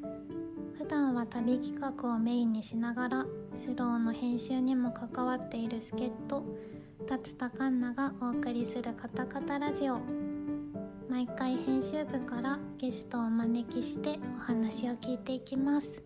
普段は旅企画をメインにしながらスローの編集にも関わっている助っ人達田環奈がお送りするカタカタラジオ。毎回編集部からゲストをお招きしてお話を聞いていきます。